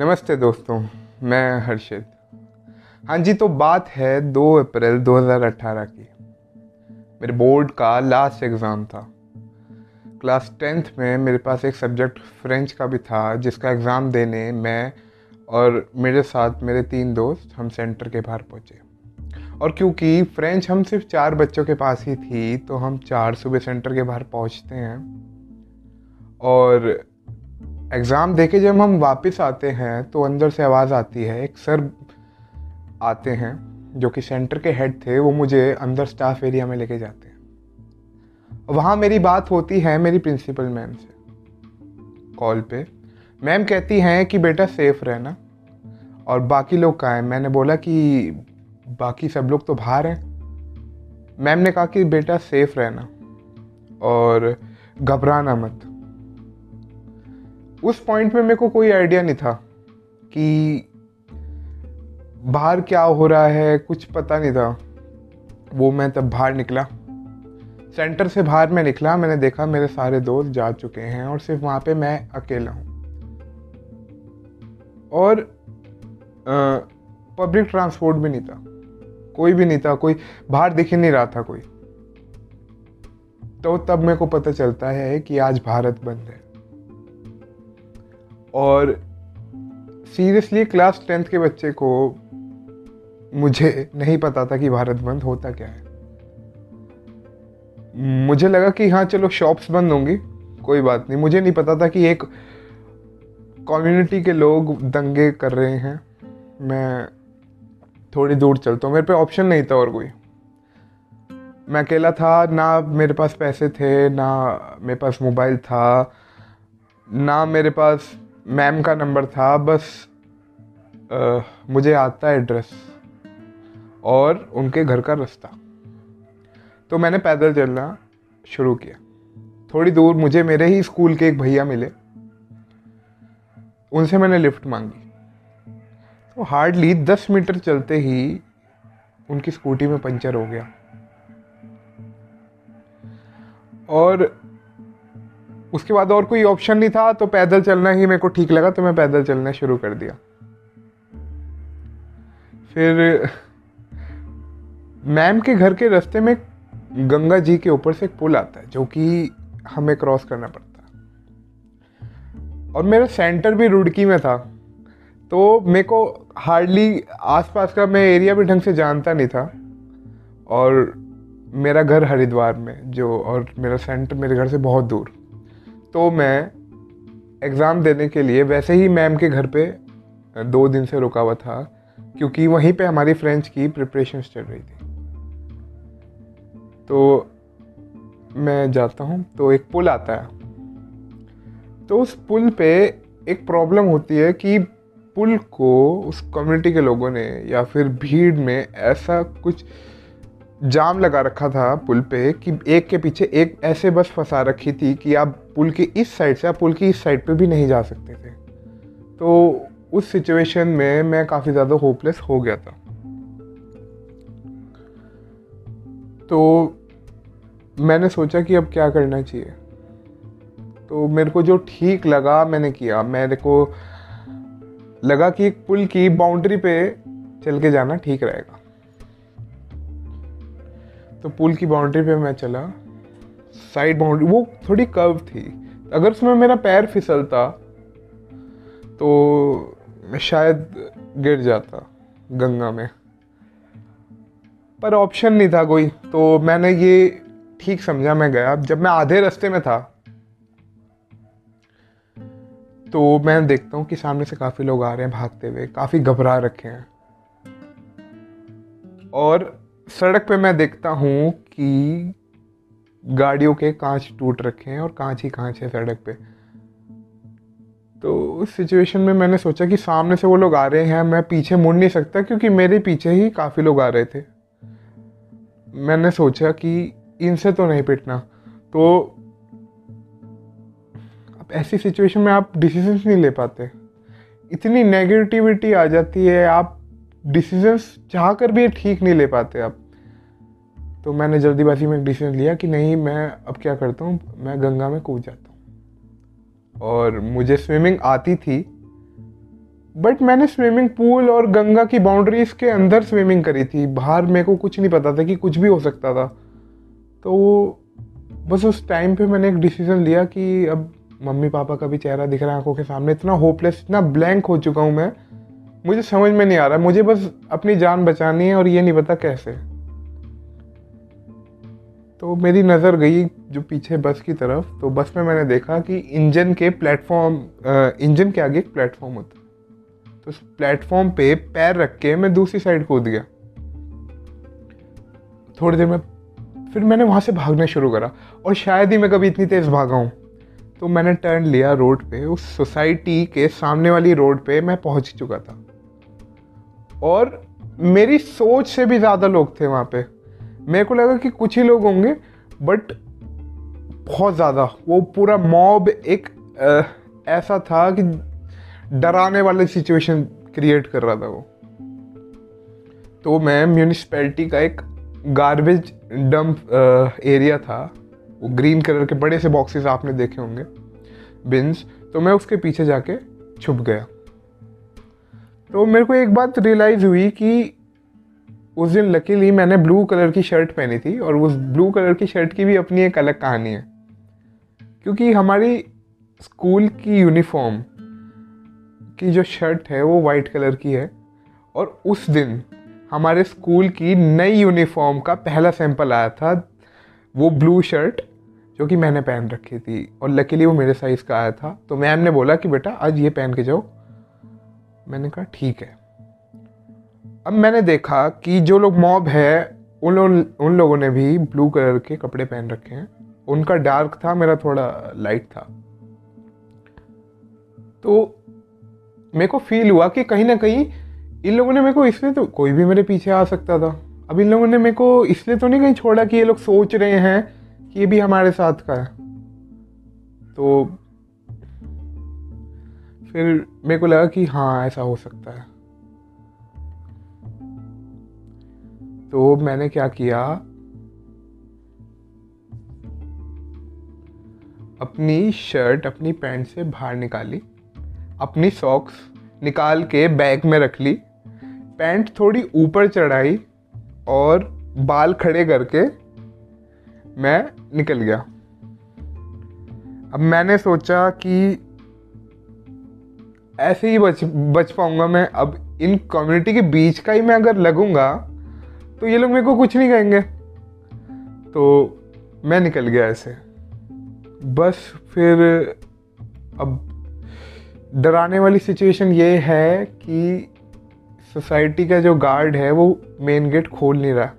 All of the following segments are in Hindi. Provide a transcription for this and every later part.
नमस्ते दोस्तों, मैं हर्षित। हाँ जी तो बात है 2 अप्रैल 2018 की। मेरे बोर्ड का लास्ट एग्ज़ाम था। क्लास टेंथ में मेरे पास एक सब्जेक्ट फ्रेंच का भी था, जिसका एग्ज़ाम देने मैं और मेरे साथ मेरे तीन दोस्त हम सेंटर के बाहर पहुँचे। और क्योंकि फ्रेंच हम सिर्फ़ चार बच्चों के पास ही थी तो हम चार सुबह सेंटर के बाहर पहुँचते हैं। और एग्ज़ाम दे के जब हम वापस आते हैं तो अंदर से आवाज़ आती है, एक सर आते हैं, जो कि सेंटर के हेड थे, वो मुझे अंदर स्टाफ एरिया में लेके जाते हैं। वहाँ मेरी बात होती है मेरी प्रिंसिपल मैम से, कॉल पे। मैम कहती हैं कि बेटा सेफ़ रहना, और बाकी लोग कहाँ हैं? मैंने बोला कि बाकी सब लोग तो बाहर हैं। मैम ने कहा कि बेटा सेफ़ रहना, और घबराना मत। उस पॉइंट में मेरे को कोई आइडिया नहीं था कि बाहर क्या हो रहा है, कुछ पता नहीं था। वो मैं तब बाहर निकला। सेंटर से बाहर मैं निकला, मैंने देखा मेरे सारे दोस्त जा चुके हैं और सिर्फ़ वहाँ पे मैं अकेला हूँ। और पब्लिक ट्रांसपोर्ट भी नहीं था। कोई भी नहीं था, कोई बाहर दिख ही नहीं रहा था कोई। तो तब मेरे को पता चलता है कि आज भारत बंद है। और सीरियसली क्लास टेंथ के बच्चे को मुझे नहीं पता था कि भारत बंद होता क्या है। मुझे लगा कि हाँ चलो शॉप्स बंद होंगी, कोई बात नहीं। मुझे नहीं पता था कि एक कम्युनिटी के लोग दंगे कर रहे हैं। मैं थोड़ी दूर चलता हूँ, मेरे पे ऑप्शन नहीं था और कोई। मैं अकेला था, ना मेरे पास पैसे थे, ना मेरे पास मोबाइल था, ना मेरे पास मैम का नंबर था बस आ, मुझे आता एड्रेस और उनके घर का रास्ता। तो मैंने पैदल चलना शुरू किया। थोड़ी दूर मुझे मेरे ही स्कूल के एक भैया मिले। उनसे मैंने लिफ्ट मांगी। तो हार्डली दस मीटर चलते ही उनकी स्कूटी में पंचर हो गया। और उसके बाद और कोई ऑप्शन नहीं था तो पैदल चलना ही मेरे को ठीक लगा तो मैं पैदल चलना शुरू कर दिया। फिर, मैम के घर के रास्ते में गंगा जी के ऊपर से एक पुल आता है, जो कि हमें क्रॉस करना पड़ता है। और मेरा सेंटर भी रुड़की में था तो मेरे को हार्डली आसपास का मैं एरिया भी ढंग से जानता नहीं था। और मेरा घर हरिद्वार में, जो, और मेरा सेंटर मेरे घर से बहुत दूर। तो मैं एग्ज़ाम देने के लिए, वैसे ही मैम के घर पे दो दिन से रुका हुआ था, क्योंकि वहीं पे हमारी फ्रेंच की प्रिपरेशन चल रही थी। तो मैं जाता हूँ तो एक पुल आता है। तो उस पुल पे एक प्रॉब्लम होती है कि पुल को उस कम्युनिटी के लोगों ने या फिर भीड़ में ऐसा कुछ जाम लगा रखा था पुल पे कि एक के पीछे एक ऐसे बस फंसा रखी थी कि आप पुल की इस साइड से, आप पुल की इस साइड पे भी नहीं जा सकते थे। तो उस सिचुएशन में मैं काफ़ी ज़्यादा होपलेस हो गया था। तो मैंने सोचा कि अब क्या करना चाहिए। तो मेरे को जो ठीक लगा, मैंने किया। मेरे को लगा कि एक पुल की बाउंड्री पे चल के जाना ठीक रहेगा। तो पुल की बाउंड्री पे मैं चला। साइड बाउंड्री, वो थोड़ी कर्व थी। अगर उसमें मेरा पैर फिसलता तो मैं शायद गिर जाता गंगा में। पर ऑप्शन नहीं था कोई तो मैंने ये ठीक समझा, मैं गया। जब मैं आधे रास्ते में था तो मैं देखता हूँ कि सामने से काफ़ी लोग आ रहे हैं भागते हुए, काफ़ी घबरा रखे हैं। और सड़क पे मैं देखता हूँ कि गाड़ियों के कांच टूट रखे हैं और कांच ही कांच है सड़क पे। तो उस सिचुएशन में मैंने सोचा कि सामने से वो लोग आ रहे हैं, मैं पीछे मुड़ नहीं सकता क्योंकि मेरे पीछे ही काफ़ी लोग आ रहे थे। मैंने सोचा कि इनसे तो नहीं पिटना। तो अब ऐसी सिचुएशन में आप डिसीजंस नहीं ले पाते। इतनी नेगेटिविटी आ जाती है, आप डिसीजंस चाह कर भी ठीक नहीं ले पाते आप। तो मैंने जल्दीबाजी में एक डिसीज़न लिया कि नहीं, मैं अब क्या करता हूँ? मैं गंगा में कूद जाता हूँ। और मुझे स्विमिंग आती थी बट मैंने स्विमिंग पूल और गंगा की बाउंड्रीज के अंदर स्विमिंग करी थी। बाहर मेरे को कुछ नहीं पता था कि कुछ भी हो सकता था। तो बस उस टाइम पे मैंने एक डिसीज़न लिया कि अब मम्मी पापा का भी चेहरा दिख रहा है आँखों के सामने। इतना होपलेस इतना ब्लैंक हो चुका हूँ मैं मुझे समझ में नहीं आ रहा मुझे बस अपनी जान बचानी है और ये नहीं पता कैसे। तो मेरी नज़र गई जो पीछे बस की तरफ़। तो बस में मैंने देखा कि इंजन के प्लेटफॉर्म इंजन के आगे एक प्लेटफॉर्म होता है। तो उस प्लेटफॉर्म पे पैर रख के मैं दूसरी साइड कूद गया। थोड़ी देर में फिर मैंने वहाँ से भागना शुरू करा और शायद ही मैं कभी इतनी तेज़ भागा हूँ। तो मैंने टर्न लिया रोड पे। उस सोसाइटी के सामने वाली रोड पे मैं पहुँच चुका था। और मेरी सोच से भी ज़्यादा लोग थे वहाँ पे। मेरे को लगा कि कुछ ही लोग होंगे बट बहुत ज़्यादा। वो पूरा मॉब एक आ, ऐसा था कि डराने वाले सिचुएशन क्रिएट कर रहा था वो। तो मैं म्यूनिसपैलिटी का एक गार्बेज डंप एरिया था। वो ग्रीन कलर के बड़े से बॉक्सेस आपने देखे होंगे बिन्स तो मैं उसके पीछे जाके छुप गया। तो मेरे को एक बात रियलाइज़ हुई कि उस दिन लकीली मैंने ब्लू कलर की शर्ट पहनी थी और उस ब्लू कलर की शर्ट की भी अपनी एक अलग कहानी है। क्योंकि हमारी स्कूल की यूनिफॉर्म की जो शर्ट है वो वाइट कलर की है और उस दिन हमारे स्कूल की नई यूनिफॉर्म का पहला सैंपल आया था, वो ब्लू शर्ट जो कि मैंने पहन रखी थी और लकीली वो मेरे साइज़ का आया था। तो मैम ने बोला कि बेटा आज ये पहन के जाओ मैंने कहा, ठीक है। अब मैंने देखा कि जो लोग मॉब है, उन लोग, उन लोगों ने भी ब्लू कलर के कपड़े पहन रखे हैं। उनका डार्क था, मेरा थोड़ा लाइट था। तो मेरे को फील हुआ कि कहीं ना कहीं इन लोगों ने मेरे को इसलिए तो कोई भी मेरे पीछे आ सकता था। अब इन लोगों ने मेरे को इसलिए तो नहीं कहीं छोड़ा कि ये लोग सोच रहे हैं कि ये भी हमारे साथ का है। तो फिर मेरे को लगा कि हाँ ऐसा हो सकता है। तो मैंने क्या किया? अपनी शर्ट, अपनी पैंट से बाहर निकाली, अपनी सॉक्स निकाल के बैग में रख ली, पैंट थोड़ी ऊपर चढ़ाई और बाल खड़े करके मैं निकल गया। अब मैंने सोचा कि ऐसे ही बच बच पाऊँगा मैं। अब इन कम्युनिटी के बीच का ही मैं अगर लगूँगा तो ये लोग मेरे को कुछ नहीं कहेंगे। तो मैं निकल गया ऐसे। बस फिर अब डराने वाली सिचुएशन ये है कि सोसाइटी का जो गार्ड है, वो मेन गेट खोल नहीं रहा।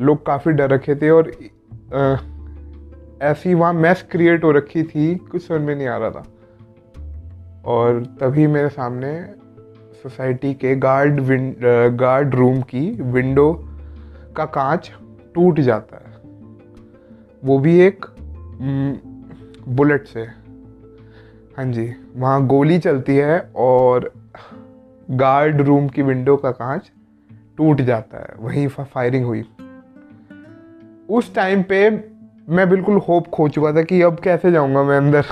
लोग काफ़ी डर रखे थे और ऐसी वहाँ मैस क्रिएट हो रखी थी, कुछ समझ में नहीं आ रहा था। और तभी मेरे सामने सोसाइटी के गार्ड गार्ड रूम की विंडो का कांच टूट जाता है। वो भी एक बुलेट से। हाँ जी, वहाँ गोली चलती है और गार्ड रूम की विंडो का कांच टूट जाता है। वहीं फायरिंग हुई। उस टाइम पे मैं बिल्कुल होप खो चुका था कि अब कैसे जाऊँगा मैं अंदर।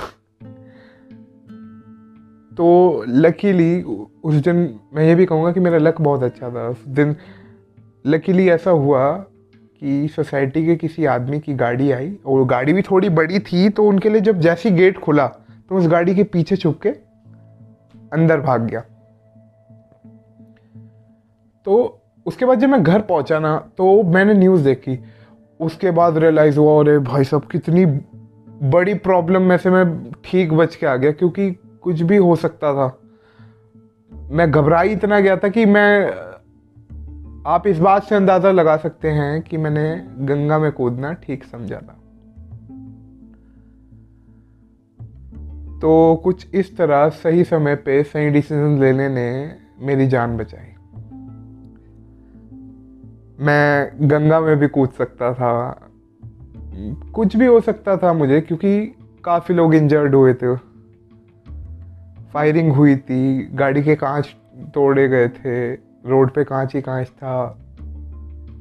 तो लकीली उस दिन मैं ये भी कहूँगा कि मेरा लक बहुत अच्छा था। उस दिन लकीली ऐसा हुआ कि सोसाइटी के किसी आदमी की गाड़ी आई और गाड़ी भी थोड़ी बड़ी थी तो उनके लिए जब जैसी गेट खुला तो उस गाड़ी के पीछे छुप के अंदर भाग गया। तो उसके बाद जब मैं घर पहुँचा ना तो मैंने न्यूज़ देखी। उसके बाद रियलाइज़ हुआ, अरे भाई साहब, कितनी बड़ी प्रॉब्लम में से मैं ठीक बच के आ गया, क्योंकि कुछ भी हो सकता था। मैं घबराई इतना गया था कि मैं, आप इस बात से अंदाज़ा लगा सकते हैं कि मैंने गंगा में कूदना ठीक समझा था। तो कुछ इस तरह सही समय पे सही डिसीज़न लेने ने मेरी जान बचाई। मैं गंगा में भी कूद सकता था। कुछ भी हो सकता था मुझे, क्योंकि काफ़ी लोग इंजर्ड हुए थे। फायरिंग हुई थी, गाड़ी के कांच तोड़े गए थे, रोड पे कांच ही कांच था।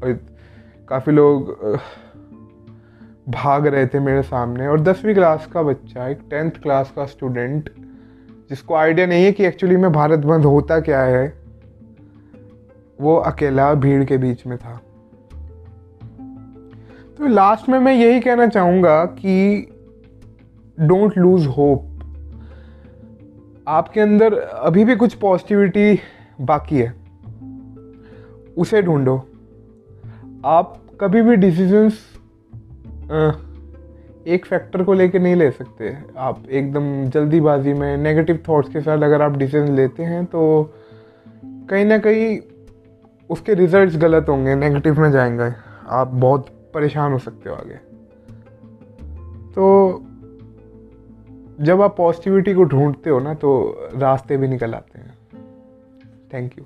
और काफ़ी लोग भाग रहे थे मेरे सामने। और दसवीं क्लास का बच्चा, एक टेंथ क्लास का स्टूडेंट जिसको आइडिया नहीं है कि एक्चुअली में भारत बंद होता क्या है, वो अकेला भीड़ के बीच में था। तो लास्ट में मैं यही कहना चाहूँगा कि डोंट लूज होप आपके अंदर अभी भी कुछ पॉजिटिविटी बाकी है? उसे ढूंढो। आप कभी भी डिसीजंस एक फैक्टर को लेकर नहीं ले सकते। आप एकदम जल्दीबाजी में नेगेटिव थॉट्स के साथ अगर आप डिसीज़न लेते हैं तो कहीं ना कहीं उसके रिजल्ट्स गलत होंगे नेगेटिव में जाएँगे। आप बहुत परेशान हो सकते हो आगे। तो जब आप पॉजिटिविटी को ढूंढते हो ना तो रास्ते भी निकल आते हैं। Thank you